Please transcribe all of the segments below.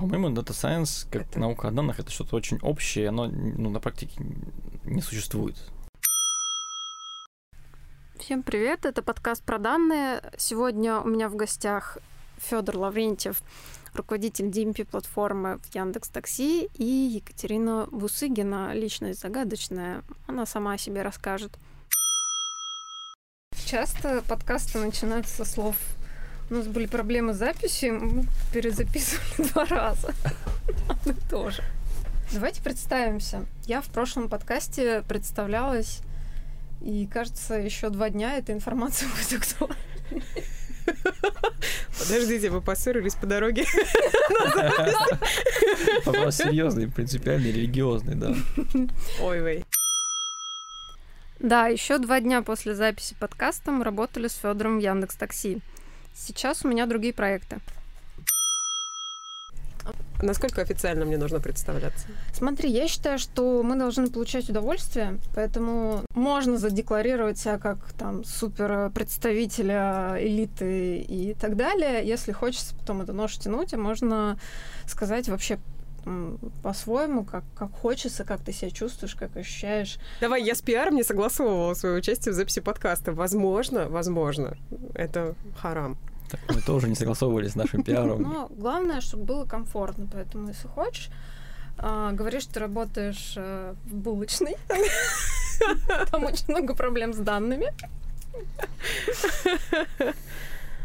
По-моему, Data Science, как это... наука о данных, это что-то очень общее, оно ну, на практике не существует. Всем привет, это подкаст про данные. Сегодня у меня в гостях Федор Лаврентьев, руководитель DMP-платформы в Яндекс Такси, и Екатерина Бусыгина, личность загадочная. Она сама о себе расскажет. Часто подкасты начинаются со слов у нас были проблемы с записью, мы перезаписывали два раза. Мы тоже. Давайте представимся. Я в прошлом подкасте представлялась, и, кажется, еще два дня эта информация будет актуальной. Подождите, вы поссорились по дороге? Вопрос серьезный, принципиальный, религиозный, да. Ой, вей. Да, еще два дня после записи подкаста мы работали с Федором в Яндекс Такси. Сейчас у меня другие проекты. Насколько официально мне нужно представляться? Смотри, я считаю, что мы должны получать удовольствие, поэтому можно задекларировать себя как там супер представителя элиты и так далее. Если хочется потом это нож тянуть, а можно сказать вообще по-своему, как, как хочется, как ты себя чувствуешь, как ощущаешь. Давай, я с пиаром не согласовывала свое участие в записи подкаста. Возможно, возможно, это харам. Так, мы тоже не согласовывались с нашим пиаром. Но главное, чтобы было комфортно, поэтому если хочешь, а, говоришь, что работаешь э, в булочной. Там очень много проблем с данными.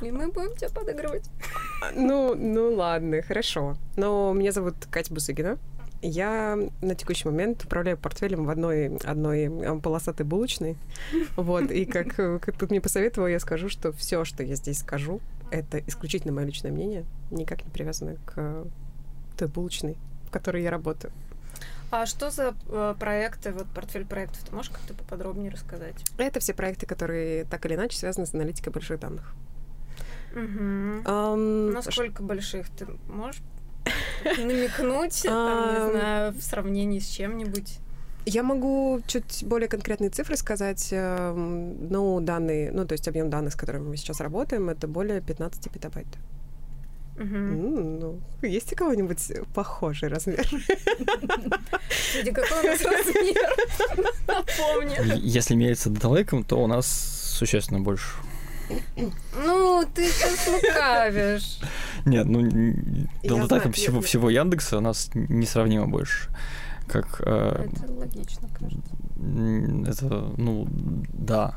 И мы будем тебя подыгрывать. Ну, ну ладно, хорошо. Но меня зовут Катя Бусыгина. Я на текущий момент управляю портфелем в одной, одной полосатой булочной. Вот, и как, как тут мне посоветовал, я скажу, что все, что я здесь скажу, это исключительно мое личное мнение, никак не привязано к той булочной, в которой я работаю. А что за э, проекты, вот портфель проектов, ты можешь как-то поподробнее рассказать? Это все проекты, которые так или иначе связаны с аналитикой больших данных. Угу. Um, Насколько больших ты можешь намекнуть, там, не знаю, в сравнении с чем-нибудь? Я могу чуть более конкретные цифры сказать. Эм, ну, данные, ну, то есть объем данных, с которыми мы сейчас работаем, это более 15 петабайт. Угу. Ну, есть у кого-нибудь похожий размер? Смотри, какой у нас размер? Напомню. Если мериться даталейком, то у нас существенно больше. Ну, ты сейчас лукавишь. Нет, ну, долготайком всего, всего Яндекса у нас несравнимо больше. Как, э, это логично, кажется. Это, ну, да.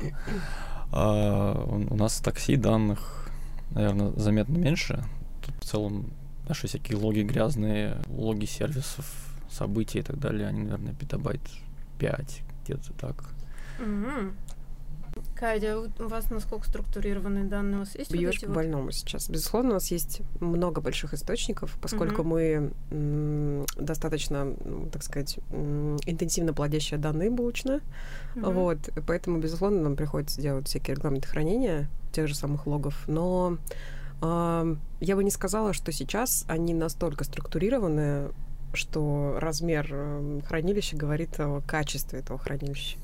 А, у нас такси данных, наверное, заметно меньше. Тут в целом наши всякие логи грязные, логи сервисов, событий и так далее, они, наверное, петабайт 5, где-то так. Угу. Катя, у вас насколько структурированные данные у вас есть? Бьешь вот по больному сейчас. Безусловно, у нас есть много больших источников, поскольку угу. мы м, достаточно, так сказать, м, интенсивно плодящие данные булочные. Угу. Вот, поэтому, безусловно, нам приходится делать всякие регламенты хранения тех же самых логов. Но э, я бы не сказала, что сейчас они настолько структурированы, что размер э, хранилища говорит о качестве этого хранилища.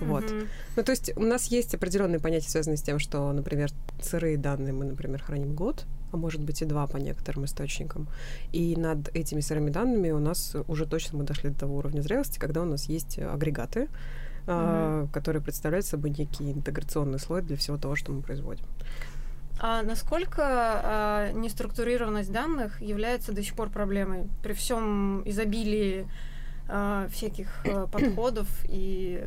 Вот. Mm-hmm. Ну, то есть у нас есть определенные понятия, связанные с тем, что, например, сырые данные мы, например, храним год, а может быть и два по некоторым источникам. И над этими сырыми данными у нас уже точно мы дошли до того уровня зрелости, когда у нас есть агрегаты, mm-hmm. которые представляют собой некий интеграционный слой для всего того, что мы производим. А насколько а, неструктурированность данных является до сих пор проблемой при всем изобилии а, всяких а, подходов и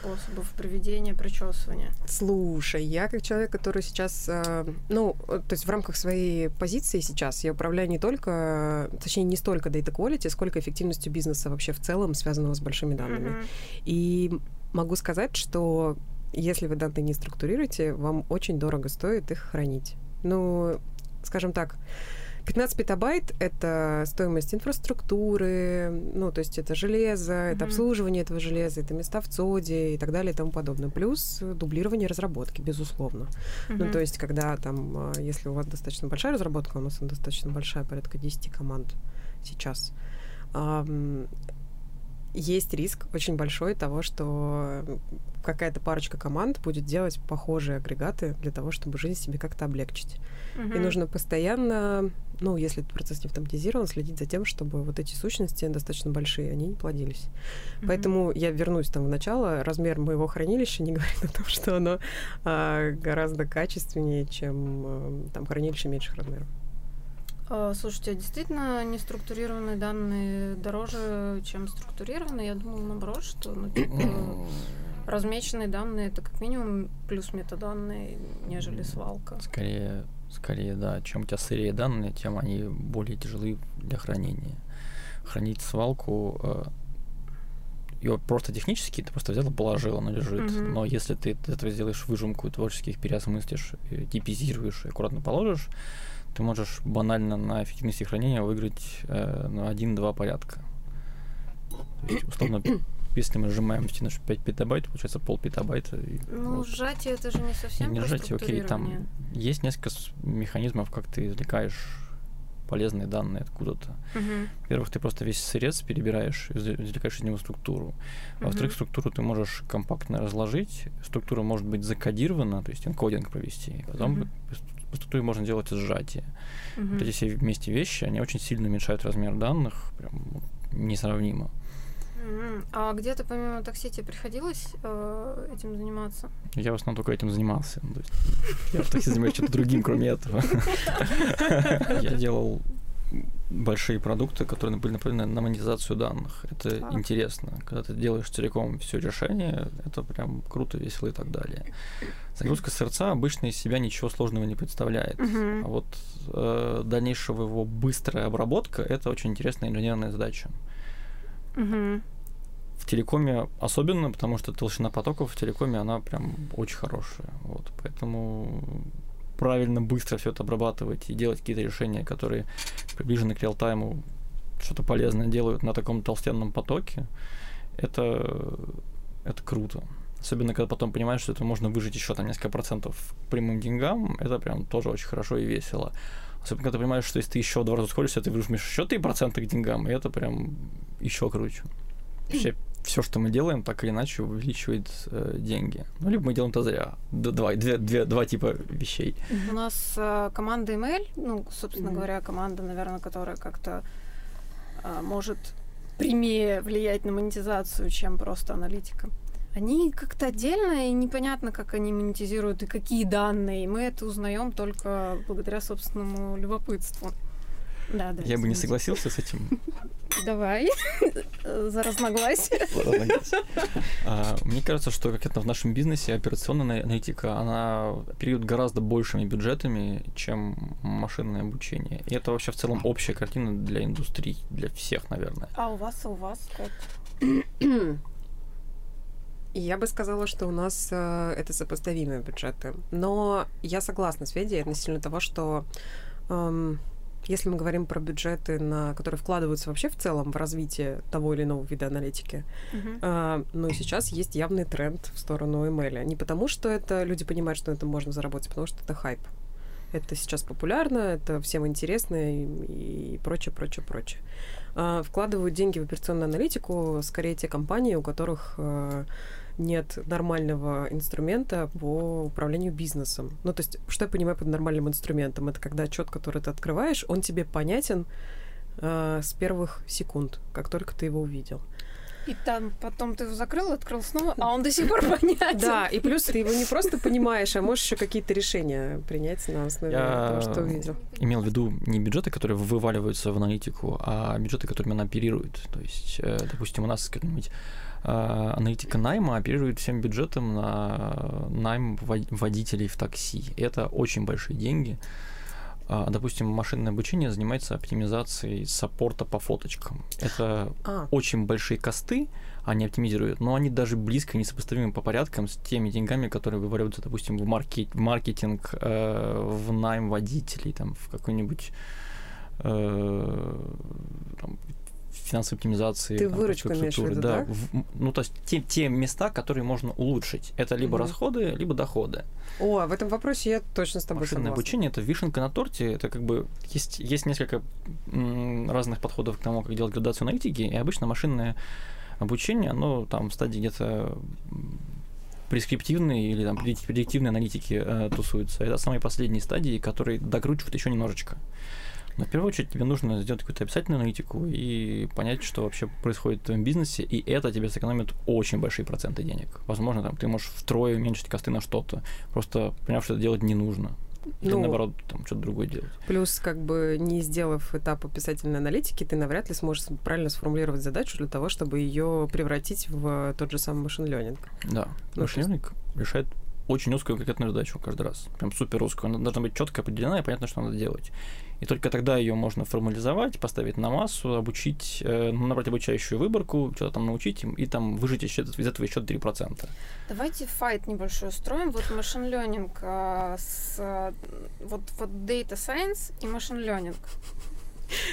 способов проведения причесывания? Слушай, я как человек, который сейчас, э, ну, то есть в рамках своей позиции сейчас я управляю не только, точнее, не столько data quality, сколько эффективностью бизнеса вообще в целом, связанного с большими данными. Mm-hmm. И могу сказать, что если вы данные не структурируете, вам очень дорого стоит их хранить. Ну, скажем так, 15 петабайт — это стоимость инфраструктуры, ну, то есть это железо, mm-hmm. это обслуживание этого железа, это места в ЦОДе и так далее и тому подобное. Плюс дублирование разработки, безусловно. Mm-hmm. Ну, то есть когда там, а, если у вас достаточно большая разработка, у нас она достаточно большая, порядка 10 команд сейчас, есть риск очень большой того, что какая-то парочка команд будет делать похожие агрегаты для того, чтобы жизнь себе как-то облегчить. Угу. И нужно постоянно, ну, если этот процесс не автоматизирован, следить за тем, чтобы вот эти сущности достаточно большие, они не плодились. Угу. Поэтому я вернусь там в начало. Размер моего хранилища не говорит о том, что оно а, гораздо качественнее, чем а, там хранилище меньших размеров. А, слушайте, а действительно неструктурированные данные дороже, чем структурированные? Я думала, наоборот, что ну, типа, размеченные данные это как минимум плюс метаданные, нежели свалка. Скорее, скорее, да. Чем у тебя сырые данные, тем они более тяжелы для хранения. Хранить свалку э, ее просто технически ты просто взял и положил, она лежит. Mm-hmm. Но если ты из этого сделаешь выжимку, творческих переосмыслишь, типизируешь и аккуратно положишь, ты можешь банально на эффективности хранения выиграть э, на 1-2 порядка. То есть, условно, если мы сжимаем на 5 петабайт, получается пол петабайта. Ну, вот. сжатие это же не совсем Не сжатие, окей, там есть несколько механизмов, как ты извлекаешь полезные данные откуда-то. Uh-huh. Во-первых, ты просто весь сырец перебираешь, извлекаешь из него структуру. Во-вторых, uh-huh. структуру ты можешь компактно разложить, структура может быть закодирована, то есть энкодинг провести, потом uh-huh по структуре можно делать сжатие. Mm-hmm. Вот эти все вместе вещи, они очень сильно уменьшают размер данных, прям несравнимо. А где-то помимо такси тебе приходилось э, этим заниматься? Я в основном только этим занимался. То есть, я в такси занимаюсь что-то другим, кроме этого. Я делал большие продукты, которые были направлены на монетизацию данных. Это а. интересно. Когда ты делаешь целиком все решение, это прям круто, весело и так далее. Загрузка сердца обычно из себя ничего сложного не представляет. Uh-huh. А вот э, дальнейшего его быстрая обработка это очень интересная инженерная задача. Uh-huh. В телекоме особенно, потому что толщина потоков в телекоме она прям очень хорошая. Вот, поэтому правильно, быстро все это обрабатывать и делать какие-то решения, которые приближены к реалтайму, что-то полезное делают на таком толстенном потоке, это, это круто. Особенно, когда потом понимаешь, что это можно выжить еще там несколько процентов прямым деньгам, это прям тоже очень хорошо и весело. Особенно, когда ты понимаешь, что если ты еще два раза сходишься, ты выжмешь еще 3% к деньгам, и это прям еще круче. Вообще, все, что мы делаем, так или иначе увеличивает э, деньги. Ну, либо мы делаем это зря. Два, две, две, два типа вещей. У нас э, команда email, ну, собственно mm-hmm. говоря, команда, наверное, которая как-то э, может прямее влиять на монетизацию, чем просто аналитика. Они как-то отдельно, и непонятно, как они монетизируют и какие данные. И мы это узнаем только благодаря собственному любопытству. Да, да. Я бы не согласился с этим. Давай. За разногласие. А, мне кажется, что как это в нашем бизнесе операционная аналитика, она оперирует гораздо большими бюджетами, чем машинное обучение. И это вообще в целом общая картина для индустрии, для всех, наверное. А у вас, а у вас как? Я бы сказала, что у нас э, это сопоставимые бюджеты. Но я согласна с Федей относительно того, что эм, если мы говорим про бюджеты, на, которые вкладываются вообще в целом в развитие того или иного вида аналитики, uh-huh. а, ну и сейчас есть явный тренд в сторону ML. Не потому, что это люди понимают, что это можно заработать, потому что это хайп. Это сейчас популярно, это всем интересно и, и прочее, прочее, прочее. А, вкладывают деньги в операционную аналитику скорее те компании, у которых а, нет нормального инструмента по управлению бизнесом. Ну, то есть, что я понимаю под нормальным инструментом? Это когда отчет, который ты открываешь, он тебе понятен э, с первых секунд, как только ты его увидел. И там потом ты его закрыл, открыл снова, а он до сих пор понятен. Да, и плюс ты его не просто понимаешь, а можешь еще какие-то решения принять на основе Я того, что увидел. имел в виду не бюджеты, которые вываливаются в аналитику, а бюджеты, которыми она оперирует. То есть, э, допустим, у нас как-нибудь а, аналитика найма оперирует всем бюджетом на найм водителей в такси. Это очень большие деньги. А, допустим, машинное обучение занимается оптимизацией саппорта по фоточкам. Это а. очень большие косты, они оптимизируют, но они даже близко не сопоставимы по порядкам с теми деньгами, которые вываливаются, допустим, в, маркет, в маркетинг, э, в найм водителей, там, в какой-нибудь э, там, финансовой оптимизации. Ты выручку имеешь в виду, да? да? В, ну, то есть те, те места, которые можно улучшить. Это либо угу. расходы, либо доходы. О, в этом вопросе я точно с тобой Машинное согласна. обучение – это вишенка на торте. Это как бы есть, есть несколько разных подходов к тому, как делать градацию аналитики, и обычно машинное обучение, оно там в стадии где-то прескриптивные или там предиктивные аналитики э, тусуются. Это самые последние стадии, которые докручивают еще немножечко. Но в первую очередь тебе нужно сделать какую-то описательную аналитику и понять, что вообще происходит в твоем бизнесе, и это тебе сэкономит очень большие проценты денег. Возможно, там ты можешь втрое уменьшить косты на что-то, просто поняв, что это делать не нужно. Или ну, наоборот, там что-то другое делать. Плюс, как бы не сделав этап описательной аналитики, ты навряд ли сможешь правильно сформулировать задачу для того, чтобы ее превратить в тот же самый машин ленинг. Да. Ну, машин ленинг решает очень узкую конкретную задачу каждый раз. Прям супер узкую. Она должна быть четко определена и понятно, что надо делать. И только тогда ее можно формализовать, поставить на массу, обучить, э, ну, набрать обучающую выборку, что-то там научить им, и там выжить из этого еще 3%. Давайте файт небольшой устроим. Вот машин learning а, с вот, вот data science и машин learning.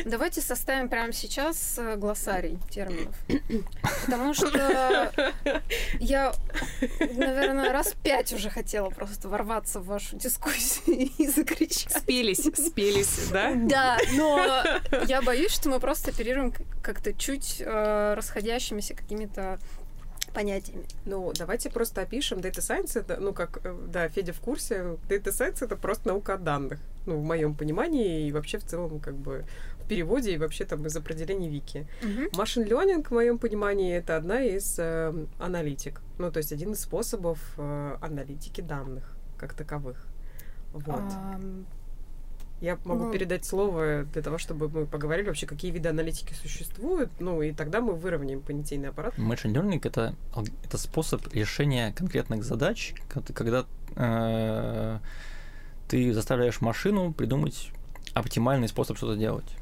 Давайте составим прямо сейчас э, глоссарий терминов. Потому что я, наверное, раз пять уже хотела просто ворваться в вашу дискуссию и закричать. Спелись, спелись, да? Да, но я боюсь, что мы просто оперируем как-то чуть э, расходящимися какими-то понятиями. Ну, давайте просто опишем. Data Science это, ну, как, э, да, Федя в курсе, Data Science это просто наука о данных. Ну, в моем понимании и вообще в целом, как бы, в переводе и вообще там из определений Вики. Uh-huh. Машин ленинг, в моем понимании, это одна из э, аналитик. Ну, то есть один из способов э, аналитики данных как таковых. Вот. Um, я могу ну, передать слово для того, чтобы мы поговорили вообще, какие виды аналитики существуют, ну и тогда мы выровняем понятийный аппарат. Machine Learning это, это способ решения конкретных задач, когда э, ты заставляешь машину придумать оптимальный способ что-то делать.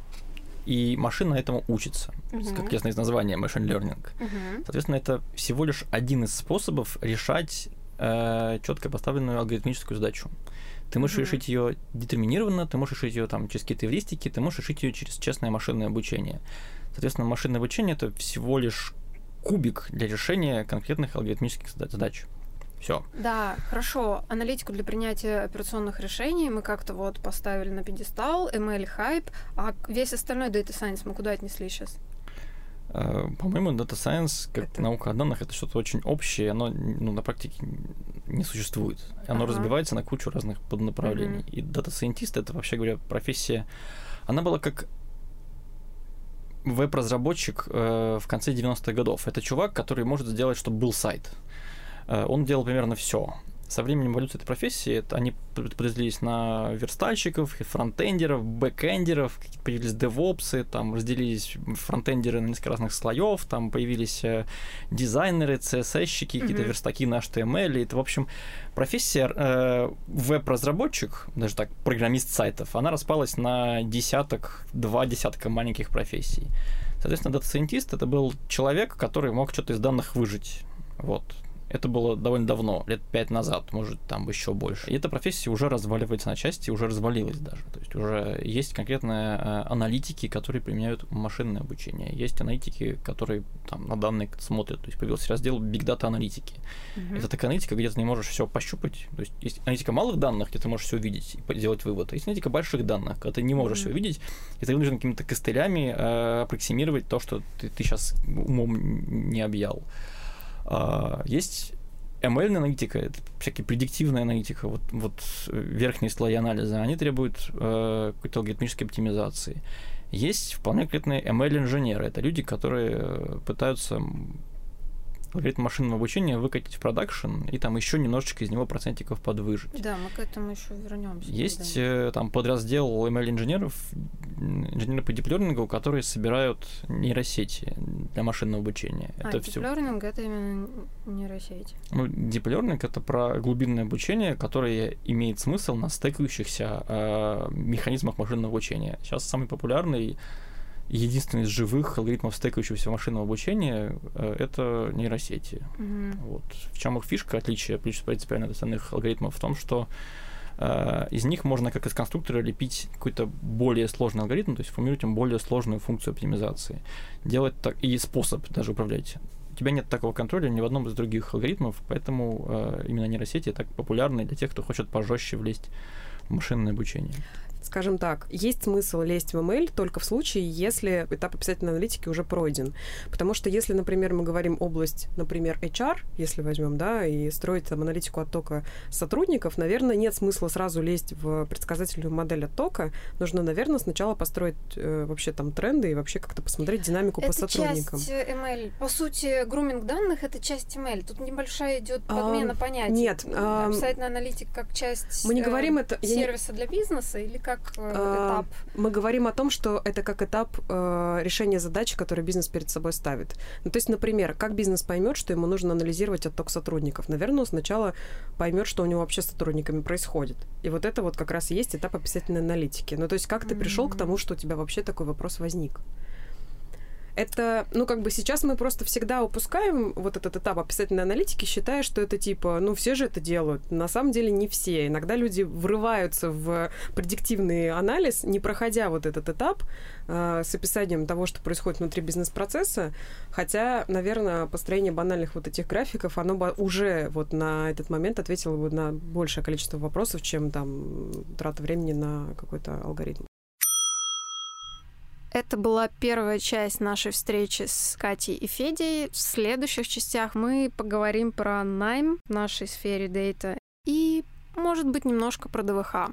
И машина этому учится, uh-huh. как ясно из названия Machine Learning. Uh-huh. Соответственно, это всего лишь один из способов решать э, четко поставленную алгоритмическую задачу. Ты можешь mm-hmm. решить ее детерминированно, ты можешь решить ее там через какие-то эвристики, ты можешь решить ее через честное машинное обучение. Соответственно, машинное обучение это всего лишь кубик для решения конкретных алгоритмических задач. Все. Да, хорошо. Аналитику для принятия операционных решений мы как-то вот поставили на пьедестал, ML хайп, а весь остальной Data Science мы куда отнесли сейчас? Э, по-моему, Data Science, как это... наука о данных, это что-то очень общее, оно ну, на практике не существует. Оно ага. разбивается на кучу разных поднаправлений. Угу. И Data Scientist это, вообще говоря, профессия... Она была как веб-разработчик э, в конце 90-х годов. Это чувак, который может сделать, чтобы был сайт. Э, он делал примерно все со временем эволюции этой профессии это, они подразделились на верстальщиков, фронтендеров, бэкендеров, появились девопсы, там разделились фронтендеры на несколько разных слоев, там появились э, дизайнеры, CSS-щики, mm-hmm. какие-то верстаки на HTML. Это, в общем, профессия э, веб-разработчик, даже так, программист сайтов, она распалась на десяток, два десятка маленьких профессий. Соответственно, data scientist это был человек, который мог что-то из данных выжать. Вот. Это было довольно давно, лет пять назад, может, там еще больше. И эта профессия уже разваливается на части, уже развалилась даже. То есть уже есть конкретные э, аналитики, которые применяют машинное обучение. Есть аналитики, которые там на данные смотрят. То есть появился раздел Big Data аналитики. Mm-hmm. Это такая аналитика, где ты не можешь все пощупать. То есть есть аналитика малых данных, где ты можешь все увидеть и сделать вывод. А есть аналитика больших данных, когда ты не можешь mm-hmm. все увидеть, и ты вынужден какими-то костылями э, аппроксимировать то, что ты, ты сейчас умом не объял. А, есть ML аналитика, это всякие предиктивная аналитика, вот, вот верхние слои анализа, они требуют э, какой-то алгоритмической оптимизации. Есть вполне конкретные ML-инженеры, это люди, которые пытаются алгоритм машинного обучения выкатить в продакшн и там еще немножечко из него процентиков подвыжать. Да, мы к этому еще вернемся. Есть э, там подраздел ML инженеров, инженеры по deep learning у, которые собирают нейросети для машинного обучения. А, это deep learning это именно нейросети. Ну, deep learning это про глубинное обучение, которое имеет смысл на стекающихся э, механизмах машинного обучения. Сейчас самый популярный единственный из живых алгоритмов стекающегося машинного обучения э, это нейросети. Mm-hmm. Вот. В чем их фишка, отличие, принципиально от остальных алгоритмов, в том, что э, из них можно как из конструктора лепить какой-то более сложный алгоритм, то есть формировать им более сложную функцию оптимизации. Делать так и способ даже управлять. У тебя нет такого контроля ни в одном из других алгоритмов, поэтому э, именно нейросети так популярны для тех, кто хочет пожестче влезть в машинное обучение. Скажем так, есть смысл лезть в ML только в случае, если этап описательной аналитики уже пройден. Потому что если, например, мы говорим область, например, HR, если возьмем, да, и строить там аналитику оттока сотрудников, наверное, нет смысла сразу лезть в предсказательную модель оттока. Нужно, наверное, сначала построить э, вообще там тренды и вообще как-то посмотреть динамику это по сотрудникам. часть э, ML. По сути, груминг данных — это часть ML. Тут небольшая идет подмена а, понятий. Нет. А, аналитика как часть мы не говорим это, сервиса не... для бизнеса или как э, а, этап? Мы говорим о том, что это как этап э, решения задачи, которую бизнес перед собой ставит. Ну, то есть, например, как бизнес поймет, что ему нужно анализировать отток сотрудников? Наверное, он сначала поймет, что у него вообще с сотрудниками происходит. И вот это вот как раз и есть этап описательной аналитики. Ну, то есть, как ты mm-hmm. пришел к тому, что у тебя вообще такой вопрос возник? Это, ну, как бы сейчас мы просто всегда упускаем вот этот этап описательной аналитики, считая, что это типа, ну, все же это делают. На самом деле не все. Иногда люди врываются в предиктивный анализ, не проходя вот этот этап э, с описанием того, что происходит внутри бизнес-процесса, хотя, наверное, построение банальных вот этих графиков, оно бы уже вот на этот момент ответило бы на большее количество вопросов, чем там трата времени на какой-то алгоритм. Это была первая часть нашей встречи с Катей и Федей. В следующих частях мы поговорим про найм в нашей сфере дейта и, может быть, немножко про ДВХ.